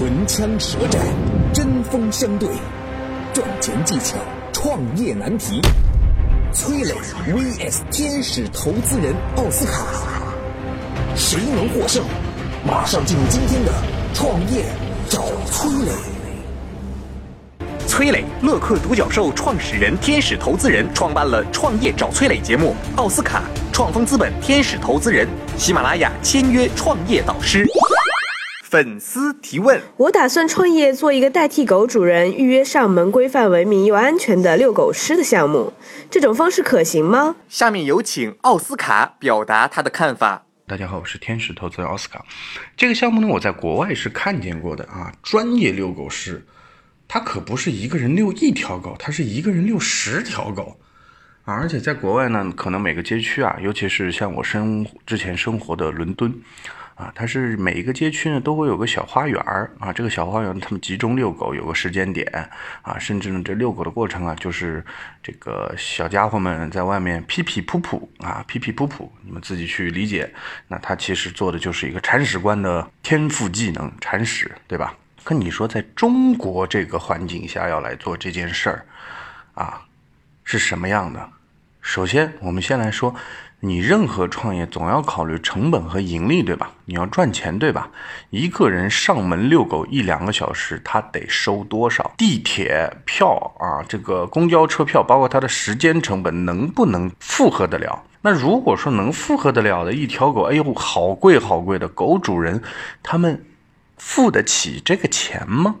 唇枪舌战，针锋相对，赚钱技巧，创业难题。崔磊 vs 天使投资人奥斯卡，谁能获胜？马上进入今天的创业找崔磊。崔磊，乐客独角兽创始人、天使投资人，创办了《创业找崔磊》节目。奥斯卡，创丰资本天使投资人，喜马拉雅签约创业导师。粉丝提问：我打算创业做一个代替狗主人预约上门、规范、文明又安全的遛狗师的项目，这种方式可行吗？下面有请奥斯卡表达他的看法。大家好，我是天使投资人奥斯卡。这个项目呢，我在国外是看见过的啊，专业遛狗师，他可不是一个人遛一条狗，他是一个人遛十条狗啊！而且在国外呢，可能每个街区啊，尤其是像我生之前生活的伦敦。啊，它是每一个街区呢都会有个小花园儿啊，这个小花园他们集中遛狗，有个时间点啊，甚至呢这遛狗的过程啊，就是这个小家伙们在外面噼噼噗噗啊，噼噼噗噗，你们自己去理解。那他其实做的就是一个铲屎官的天赋技能，铲屎，对吧？可你说在中国这个环境下要来做这件事儿，啊，是什么样的？首先，我们先来说。你任何创业总要考虑成本和盈利，对吧？你要赚钱，对吧？一个人上门遛狗一两个小时，他得收多少？地铁票啊，这个公交车票，包括他的时间成本，能不能负荷得了？那如果说能负荷得了的一条狗，哎呦，好贵好贵的狗主人，他们付得起这个钱吗？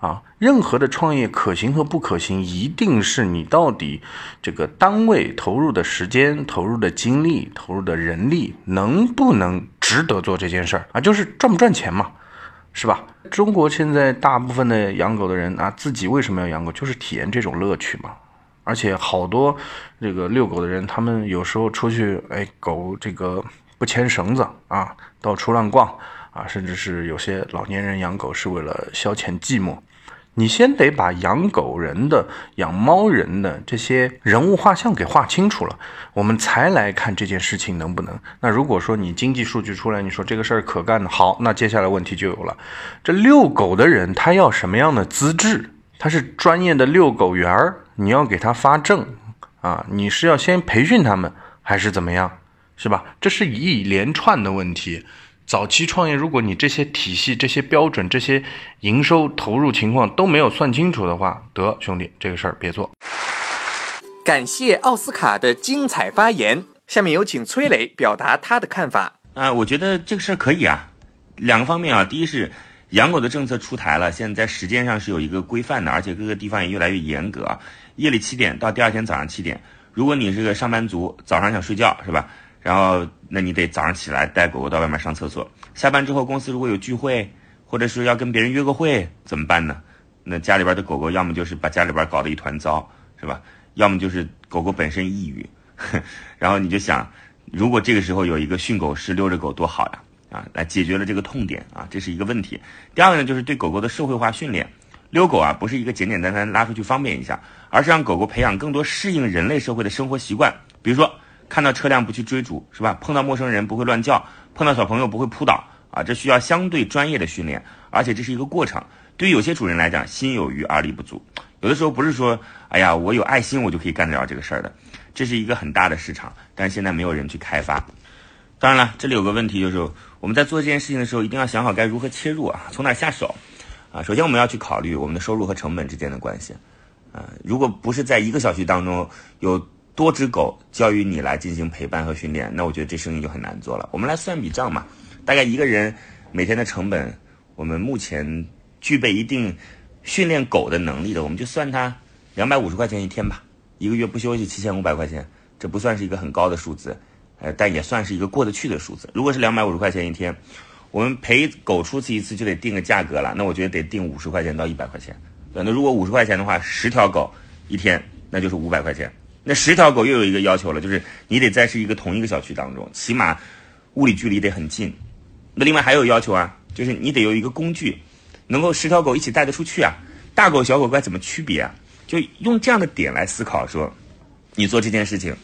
啊，任何的创业可行和不可行，一定是你到底这个单位投入的时间、投入的精力、投入的人力能不能值得做这件事儿啊？就是赚不赚钱嘛，是吧？中国现在大部分的养狗的人啊，自己为什么要养狗？就是体验这种乐趣嘛。而且好多这个遛狗的人，他们有时候出去，哎，狗这个不牵绳子啊，到处乱逛啊，甚至是有些老年人养狗是为了消遣寂寞。你先得把养狗人的、养猫人的这些人物画像给画清楚了，我们才来看这件事情能不能。那如果说你经济数据出来，你说这个事儿可干的好，那接下来问题就有了：这遛狗的人他要什么样的资质？他是专业的遛狗员儿，你要给他发证啊？你是要先培训他们，还是怎么样？是吧？这是一连串的问题。早期创业，如果你这些体系、这些标准、这些营收投入情况都没有算清楚的话，得兄弟，这个事儿别做。感谢奥斯卡的精彩发言，下面有请崔磊表达他的看法。啊，我觉得这个事儿可以啊，两个方面啊，第一是养狗的政策出台了，现在时间上是有一个规范的，而且各个地方也越来越严格。夜里七点到第二天早上七点，如果你是个上班族，早上想睡觉是吧？然后，那你得早上起来带狗狗到外面上厕所。下班之后，公司如果有聚会，或者是要跟别人约个会，怎么办呢？那家里边的狗狗要么就是把家里边搞得一团糟，是吧？要么就是狗狗本身抑郁。然后你就想，如果这个时候有一个训狗师遛着狗多好呀！啊，来解决了这个痛点啊，这是一个问题。第二个呢，就是对狗狗的社会化训练。遛狗啊，不是一个简简单单拉出去方便一下，而是让狗狗培养更多适应人类社会的生活习惯，比如说。看到车辆不去追逐，是吧？碰到陌生人不会乱叫，碰到小朋友不会扑倒啊！这需要相对专业的训练，而且这是一个过程。对于有些主人来讲，心有余而力不足。有的时候不是说，哎呀，我有爱心我就可以干得了这个事儿的。这是一个很大的市场，但是现在没有人去开发。当然了，这里有个问题就是，我们在做这件事情的时候，一定要想好该如何切入啊，从哪下手啊？首先我们要去考虑我们的收入和成本之间的关系啊。如果不是在一个小区当中有。多只狗交于你来进行陪伴和训练，那我觉得这生意就很难做了。我们来算笔账嘛，大概一个人每天的成本，我们目前具备一定训练狗的能力的，我们就算它两百五十块钱一天吧。一个月不休息七千五百块钱，这不算是一个很高的数字，呃，但也算是一个过得去的数字。如果是两百五十块钱一天，我们陪狗出去一次就得定个价格了，那我觉得得定五十块钱到一百块钱。那如果五十块钱的话，十条狗一天，那就是五百块钱。那十条狗又有一个要求了，就是你得在是一个同一个小区当中，起码物理距离得很近。那另外还有要求啊，就是你得有一个工具，能够十条狗一起带得出去啊。大狗小狗该怎么区别啊？就用这样的点来思考，说你做这件事情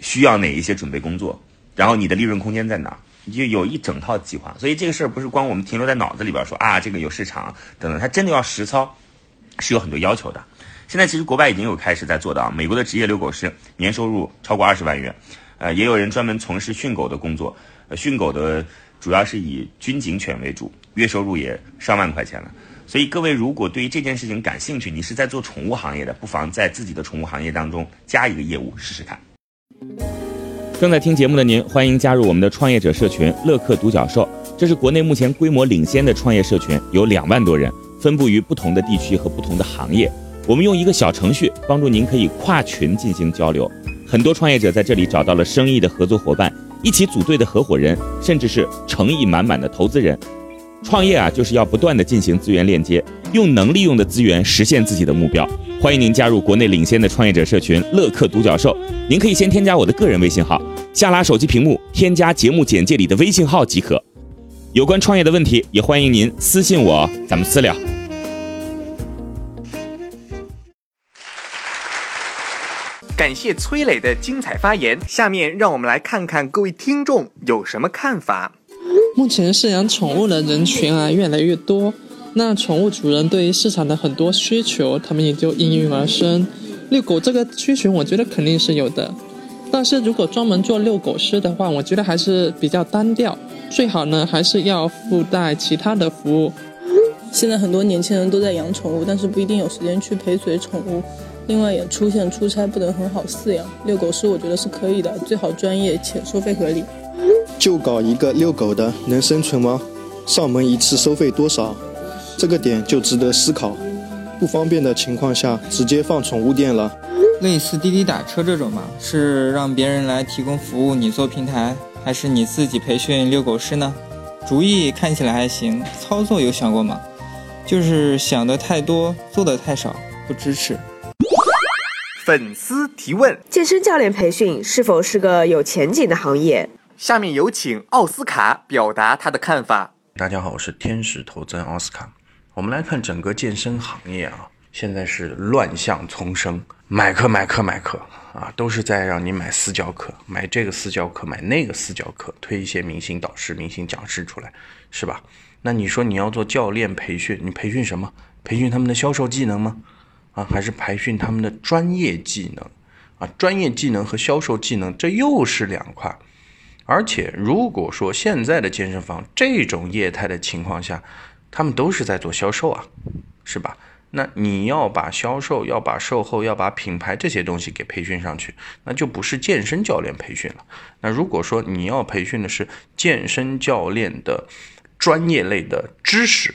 需要哪一些准备工作，然后你的利润空间在哪？你就有一整套计划。所以这个事儿不是光我们停留在脑子里边说啊，这个有市场等等，它真的要实操，是有很多要求的。现在其实国外已经有开始在做的啊，美国的职业遛狗师年收入超过二十万元，呃，也有人专门从事训狗的工作，呃，训狗的主要是以军警犬为主，月收入也上万块钱了。所以各位如果对于这件事情感兴趣，你是在做宠物行业的，不妨在自己的宠物行业当中加一个业务试试看。正在听节目的您，欢迎加入我们的创业者社群“乐客独角兽”，这是国内目前规模领先的创业社群，有两万多人，分布于不同的地区和不同的行业。我们用一个小程序帮助您可以跨群进行交流，很多创业者在这里找到了生意的合作伙伴，一起组队的合伙人，甚至是诚意满满的投资人。创业啊，就是要不断的进行资源链接，用能利用的资源实现自己的目标。欢迎您加入国内领先的创业者社群“乐客独角兽”。您可以先添加我的个人微信号，下拉手机屏幕添加节目简介里的微信号即可。有关创业的问题，也欢迎您私信我，咱们私聊。感谢崔磊的精彩发言。下面让我们来看看各位听众有什么看法。目前饲养宠物的人群啊越来越多，那宠物主人对于市场的很多需求，他们也就应运而生。遛狗这个需求，我觉得肯定是有的。但是如果专门做遛狗师的话，我觉得还是比较单调。最好呢，还是要附带其他的服务。现在很多年轻人都在养宠物，但是不一定有时间去陪随宠物。另外也出现出差不能很好饲养，遛狗师我觉得是可以的，最好专业且收费合理。就搞一个遛狗的，能生存吗？上门一次收费多少？这个点就值得思考。不方便的情况下，直接放宠物店了。类似滴滴打车这种嘛，是让别人来提供服务，你做平台，还是你自己培训遛狗师呢？主意看起来还行，操作有想过吗？就是想的太多，做的太少，不支持。粉丝提问：健身教练培训是否是个有前景的行业？下面有请奥斯卡表达他的看法。大家好，我是天使投资人奥斯卡。我们来看整个健身行业啊，现在是乱象丛生，买课买课买课啊，都是在让你买私教课，买这个私教课，买那个私教课，推一些明星导师、明星讲师出来，是吧？那你说你要做教练培训，你培训什么？培训他们的销售技能吗？还是培训他们的专业技能？啊，专业技能和销售技能，这又是两块。而且，如果说现在的健身房这种业态的情况下，他们都是在做销售啊，是吧？那你要把销售、要把售后、要把品牌这些东西给培训上去，那就不是健身教练培训了。那如果说你要培训的是健身教练的专业类的知识，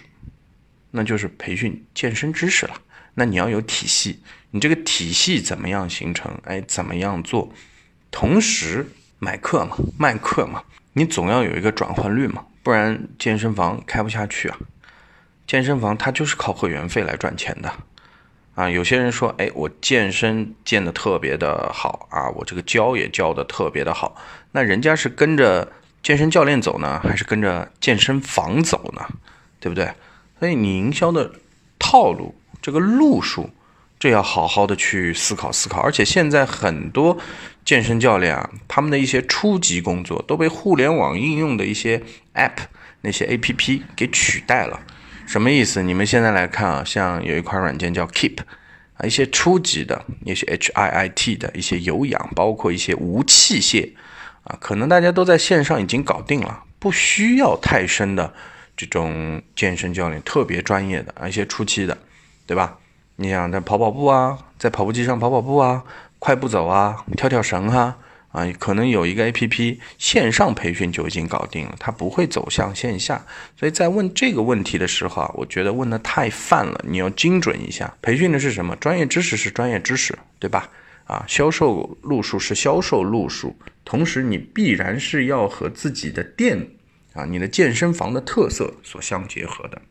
那就是培训健身知识了。那你要有体系，你这个体系怎么样形成？哎，怎么样做？同时。买课嘛，卖课嘛，你总要有一个转换率嘛，不然健身房开不下去啊。健身房它就是靠会员费来赚钱的啊。有些人说，哎，我健身健的特别的好啊，我这个教也教的特别的好，那人家是跟着健身教练走呢，还是跟着健身房走呢？对不对？所以你营销的套路，这个路数。这要好好的去思考思考，而且现在很多健身教练啊，他们的一些初级工作都被互联网应用的一些 App 那些 APP 给取代了。什么意思？你们现在来看啊，像有一款软件叫 Keep 啊，一些初级的，一些 HIIT 的一些有氧，包括一些无器械啊，可能大家都在线上已经搞定了，不需要太深的这种健身教练，特别专业的啊，一些初期的，对吧？你想在跑跑步啊，在跑步机上跑跑步啊，快步走啊，跳跳绳哈啊，可能有一个 A P P 线上培训就已经搞定了，它不会走向线下。所以在问这个问题的时候啊，我觉得问的太泛了，你要精准一下。培训的是什么？专业知识是专业知识，对吧？啊，销售路数是销售路数，同时你必然是要和自己的店啊，你的健身房的特色所相结合的。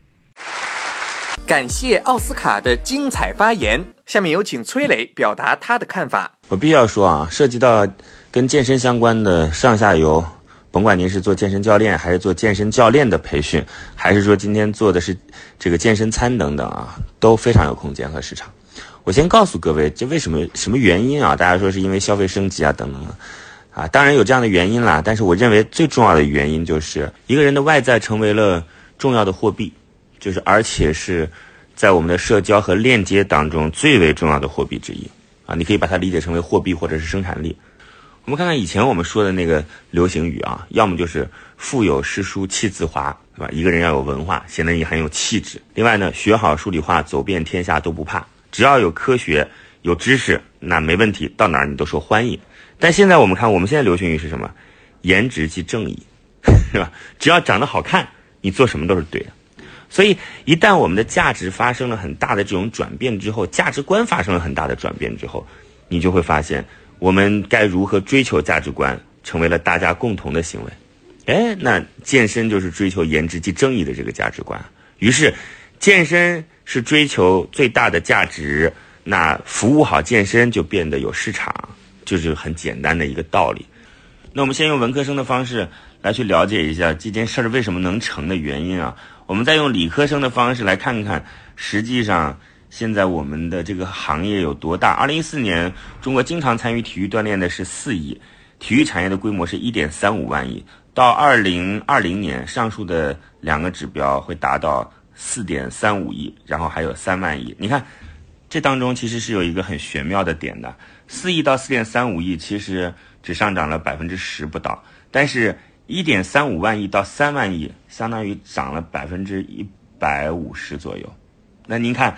感谢奥斯卡的精彩发言。下面有请崔磊表达他的看法。我必须要说啊，涉及到跟健身相关的上下游，甭管您是做健身教练，还是做健身教练的培训，还是说今天做的是这个健身餐等等啊，都非常有空间和市场。我先告诉各位，这为什么什么原因啊？大家说是因为消费升级啊等等的。啊，当然有这样的原因啦，但是我认为最重要的原因就是一个人的外在成为了重要的货币，就是而且是在我们的社交和链接当中最为重要的货币之一啊，你可以把它理解成为货币或者是生产力。我们看看以前我们说的那个流行语啊，要么就是腹有诗书气自华，对吧？一个人要有文化，显得你很有气质。另外呢，学好数理化，走遍天下都不怕，只要有科学、有知识，那没问题，到哪儿你都受欢迎。但现在我们看，我们现在流行语是什么？颜值即正义，是吧？只要长得好看，你做什么都是对的。所以，一旦我们的价值发生了很大的这种转变之后，价值观发生了很大的转变之后，你就会发现，我们该如何追求价值观，成为了大家共同的行为。哎，那健身就是追求颜值即正义的这个价值观。于是，健身是追求最大的价值，那服务好健身就变得有市场。就是很简单的一个道理。那我们先用文科生的方式来去了解一下这件事儿为什么能成的原因啊。我们再用理科生的方式来看看，实际上现在我们的这个行业有多大。二零一四年，中国经常参与体育锻炼的是四亿，体育产业的规模是一点三五万亿。到二零二零年，上述的两个指标会达到四点三五亿，然后还有三万亿。你看，这当中其实是有一个很玄妙的点的。四亿到四点三五亿，其实只上涨了百分之十不到，但是一点三五万亿到三万亿，相当于涨了百分之一百五十左右。那您看，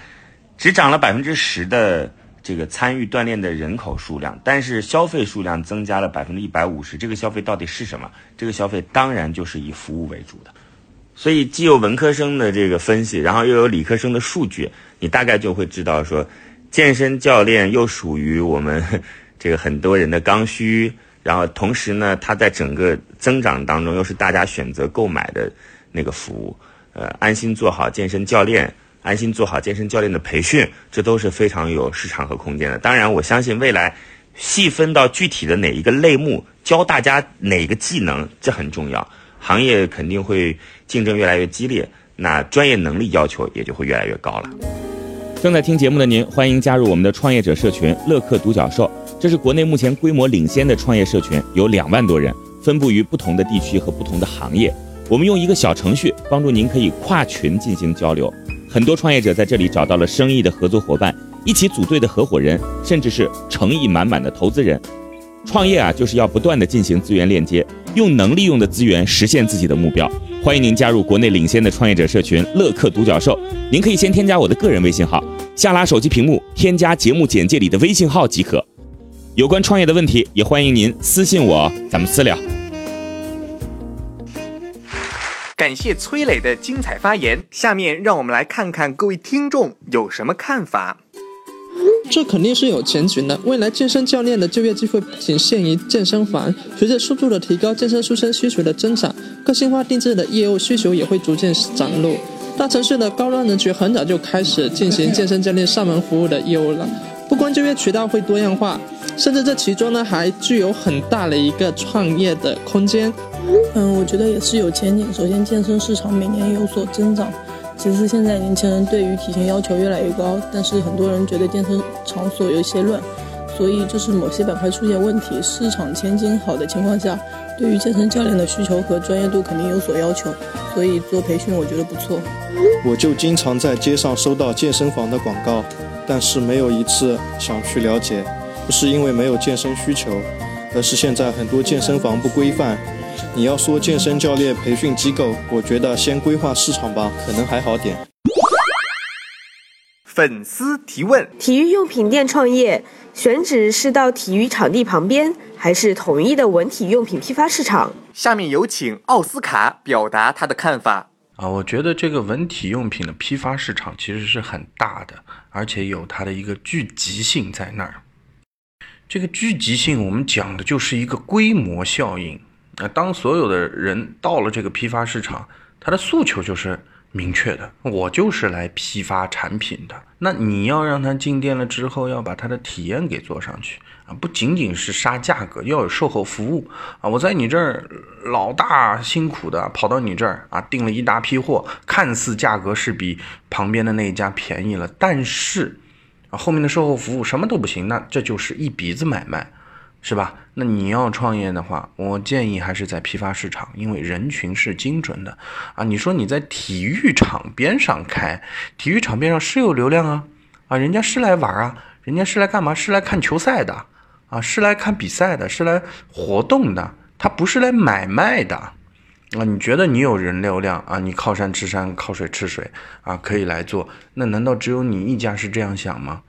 只涨了百分之十的这个参与锻炼的人口数量，但是消费数量增加了百分之一百五十。这个消费到底是什么？这个消费当然就是以服务为主的。所以既有文科生的这个分析，然后又有理科生的数据，你大概就会知道说。健身教练又属于我们这个很多人的刚需，然后同时呢，它在整个增长当中又是大家选择购买的那个服务。呃，安心做好健身教练，安心做好健身教练的培训，这都是非常有市场和空间的。当然，我相信未来细分到具体的哪一个类目，教大家哪个技能，这很重要。行业肯定会竞争越来越激烈，那专业能力要求也就会越来越高了。正在听节目的您，欢迎加入我们的创业者社群乐客独角兽。这是国内目前规模领先的创业社群，有两万多人，分布于不同的地区和不同的行业。我们用一个小程序帮助您可以跨群进行交流。很多创业者在这里找到了生意的合作伙伴，一起组队的合伙人，甚至是诚意满满的投资人。创业啊，就是要不断的进行资源链接，用能利用的资源实现自己的目标。欢迎您加入国内领先的创业者社群乐客独角兽。您可以先添加我的个人微信号，下拉手机屏幕添加节目简介里的微信号即可。有关创业的问题，也欢迎您私信我，咱们私聊。感谢崔磊的精彩发言，下面让我们来看看各位听众有什么看法。这肯定是有前景的。未来健身教练的就业机会不仅限于健身房，随着速度的提高，健身塑身需求的增长，个性化定制的业务需求也会逐渐展露。大城市的高端人群很早就开始进行健身教练上门服务的业务了。不光就业渠道会多样化，甚至这其中呢还具有很大的一个创业的空间。嗯，我觉得也是有前景。首先，健身市场每年有所增长。其实现在年轻人对于体型要求越来越高，但是很多人觉得健身场所有一些乱，所以就是某些板块出现问题。市场前景好的情况下，对于健身教练的需求和专业度肯定有所要求，所以做培训我觉得不错。我就经常在街上收到健身房的广告，但是没有一次想去了解，不是因为没有健身需求，而是现在很多健身房不规范。你要说健身教练培训机构，我觉得先规划市场吧，可能还好点。粉丝提问：体育用品店创业，选址是到体育场地旁边，还是统一的文体用品批发市场？下面有请奥斯卡表达他的看法。啊，我觉得这个文体用品的批发市场其实是很大的，而且有它的一个聚集性在那儿。这个聚集性，我们讲的就是一个规模效应。啊当所有的人到了这个批发市场，他的诉求就是明确的，我就是来批发产品的。那你要让他进店了之后，要把他的体验给做上去啊，不仅仅是杀价格，要有售后服务啊。我在你这儿老大辛苦的跑到你这儿啊，订了一大批货，看似价格是比旁边的那一家便宜了，但是啊后面的售后服务什么都不行，那这就是一鼻子买卖。是吧？那你要创业的话，我建议还是在批发市场，因为人群是精准的啊。你说你在体育场边上开，体育场边上是有流量啊，啊，人家是来玩啊，人家是来干嘛？是来看球赛的啊，是来看比赛的，是来活动的，他不是来买卖的啊。你觉得你有人流量啊？你靠山吃山，靠水吃水啊，可以来做？那难道只有你一家是这样想吗？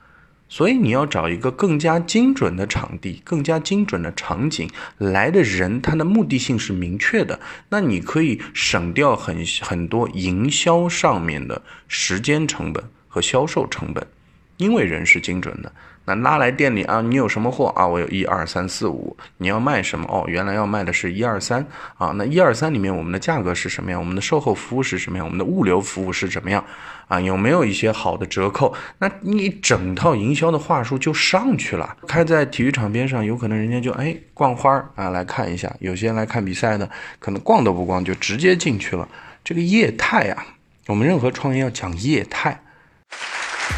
所以你要找一个更加精准的场地，更加精准的场景，来的人他的目的性是明确的，那你可以省掉很很多营销上面的时间成本和销售成本，因为人是精准的。那拉来店里啊，你有什么货啊？我有一二三四五，你要卖什么？哦，原来要卖的是一二三啊。那一二三里面我们的价格是什么样？我们的售后服务是什么样？我们的物流服务是怎么样？啊，有没有一些好的折扣？那你整套营销的话术就上去了。开在体育场边上，有可能人家就哎逛花儿啊来看一下，有些来看比赛的，可能逛都不逛就直接进去了。这个业态啊，我们任何创业要讲业态。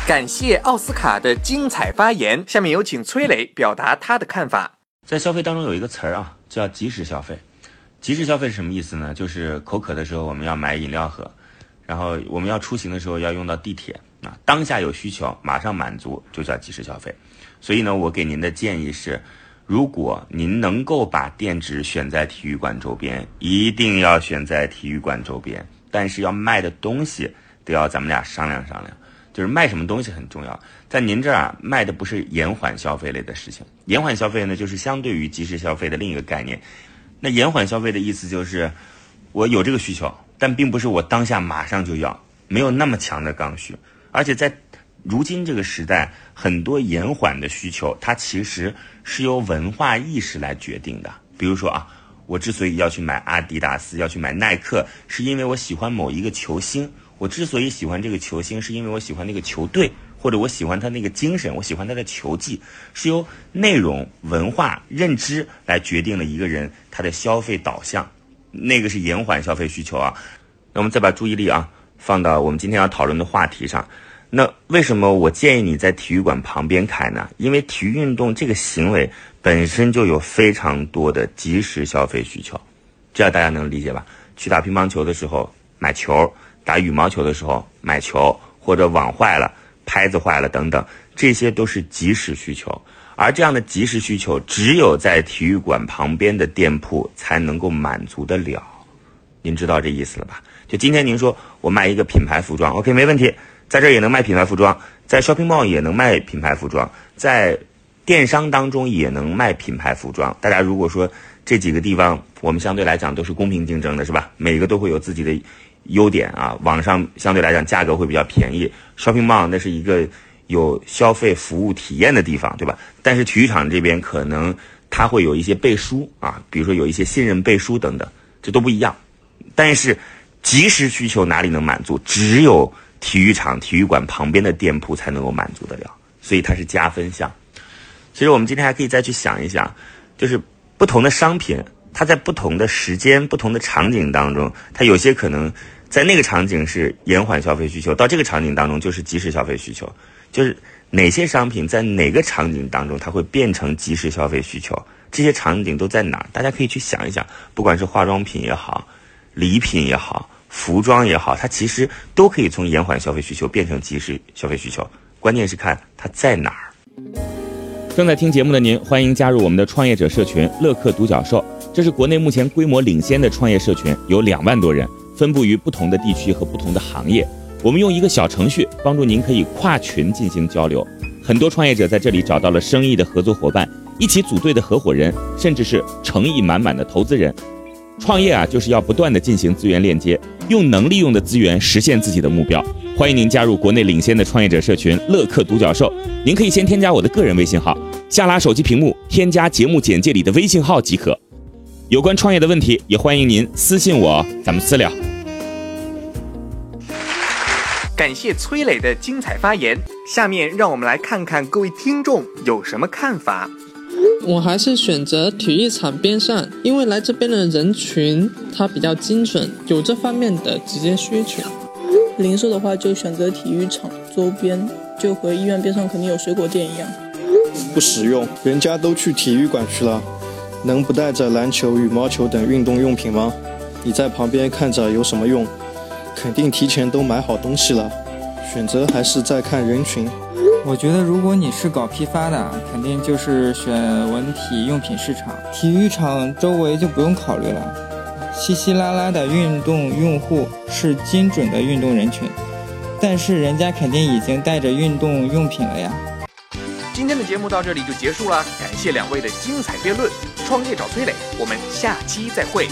感谢奥斯卡的精彩发言。下面有请崔磊表达他的看法。在消费当中有一个词儿啊，叫即时消费。即时消费是什么意思呢？就是口渴的时候我们要买饮料喝，然后我们要出行的时候要用到地铁啊。当下有需求，马上满足，就叫即时消费。所以呢，我给您的建议是，如果您能够把店址选在体育馆周边，一定要选在体育馆周边。但是要卖的东西，得要咱们俩商量商量。就是卖什么东西很重要，在您这儿啊，卖的不是延缓消费类的事情。延缓消费呢，就是相对于即时消费的另一个概念。那延缓消费的意思就是，我有这个需求，但并不是我当下马上就要，没有那么强的刚需。而且在如今这个时代，很多延缓的需求，它其实是由文化意识来决定的。比如说啊，我之所以要去买阿迪达斯，要去买耐克，是因为我喜欢某一个球星。我之所以喜欢这个球星，是因为我喜欢那个球队，或者我喜欢他那个精神，我喜欢他的球技，是由内容、文化、认知来决定了一个人他的消费导向，那个是延缓消费需求啊。那我们再把注意力啊放到我们今天要讨论的话题上。那为什么我建议你在体育馆旁边开呢？因为体育运动这个行为本身就有非常多的即时消费需求，这样大家能理解吧？去打乒乓球的时候买球。打羽毛球的时候买球，或者网坏了、拍子坏了等等，这些都是即时需求。而这样的即时需求，只有在体育馆旁边的店铺才能够满足得了。您知道这意思了吧？就今天您说我卖一个品牌服装，OK，没问题，在这儿也能卖品牌服装，在 shopping mall 也能卖品牌服装，在电商当中也能卖品牌服装。大家如果说这几个地方，我们相对来讲都是公平竞争的，是吧？每个都会有自己的。优点啊，网上相对来讲价格会比较便宜。Shopping Mall 那是一个有消费服务体验的地方，对吧？但是体育场这边可能它会有一些背书啊，比如说有一些信任背书等等，这都不一样。但是即时需求哪里能满足？只有体育场、体育馆旁边的店铺才能够满足得了，所以它是加分项。其实我们今天还可以再去想一想，就是不同的商品，它在不同的时间、不同的场景当中，它有些可能。在那个场景是延缓消费需求，到这个场景当中就是即时消费需求，就是哪些商品在哪个场景当中它会变成即时消费需求，这些场景都在哪儿？大家可以去想一想，不管是化妆品也好，礼品也好，服装也好，它其实都可以从延缓消费需求变成即时消费需求，关键是看它在哪儿。正在听节目的您，欢迎加入我们的创业者社群乐客独角兽，这是国内目前规模领先的创业社群，有两万多人。分布于不同的地区和不同的行业，我们用一个小程序帮助您可以跨群进行交流。很多创业者在这里找到了生意的合作伙伴，一起组队的合伙人，甚至是诚意满满的投资人。创业啊，就是要不断的进行资源链接，用能利用的资源实现自己的目标。欢迎您加入国内领先的创业者社群乐客独角兽。您可以先添加我的个人微信号，下拉手机屏幕添加节目简介里的微信号即可。有关创业的问题，也欢迎您私信我，咱们私聊。感谢崔磊的精彩发言。下面让我们来看看各位听众有什么看法。我还是选择体育场边上，因为来这边的人群它比较精准，有这方面的直接需求。零售的话就选择体育场周边，就和医院边上肯定有水果店一样。不实用，人家都去体育馆去了，能不带着篮球、羽毛球等运动用品吗？你在旁边看着有什么用？肯定提前都买好东西了。选择还是在看人群。我觉得如果你是搞批发的，肯定就是选文体用品市场，体育场周围就不用考虑了。稀稀拉拉的运动用户是精准的运动人群，但是人家肯定已经带着运动用品了呀。今天的节目到这里就结束了，感谢两位的精彩辩论。创业找崔磊，我们下期再会。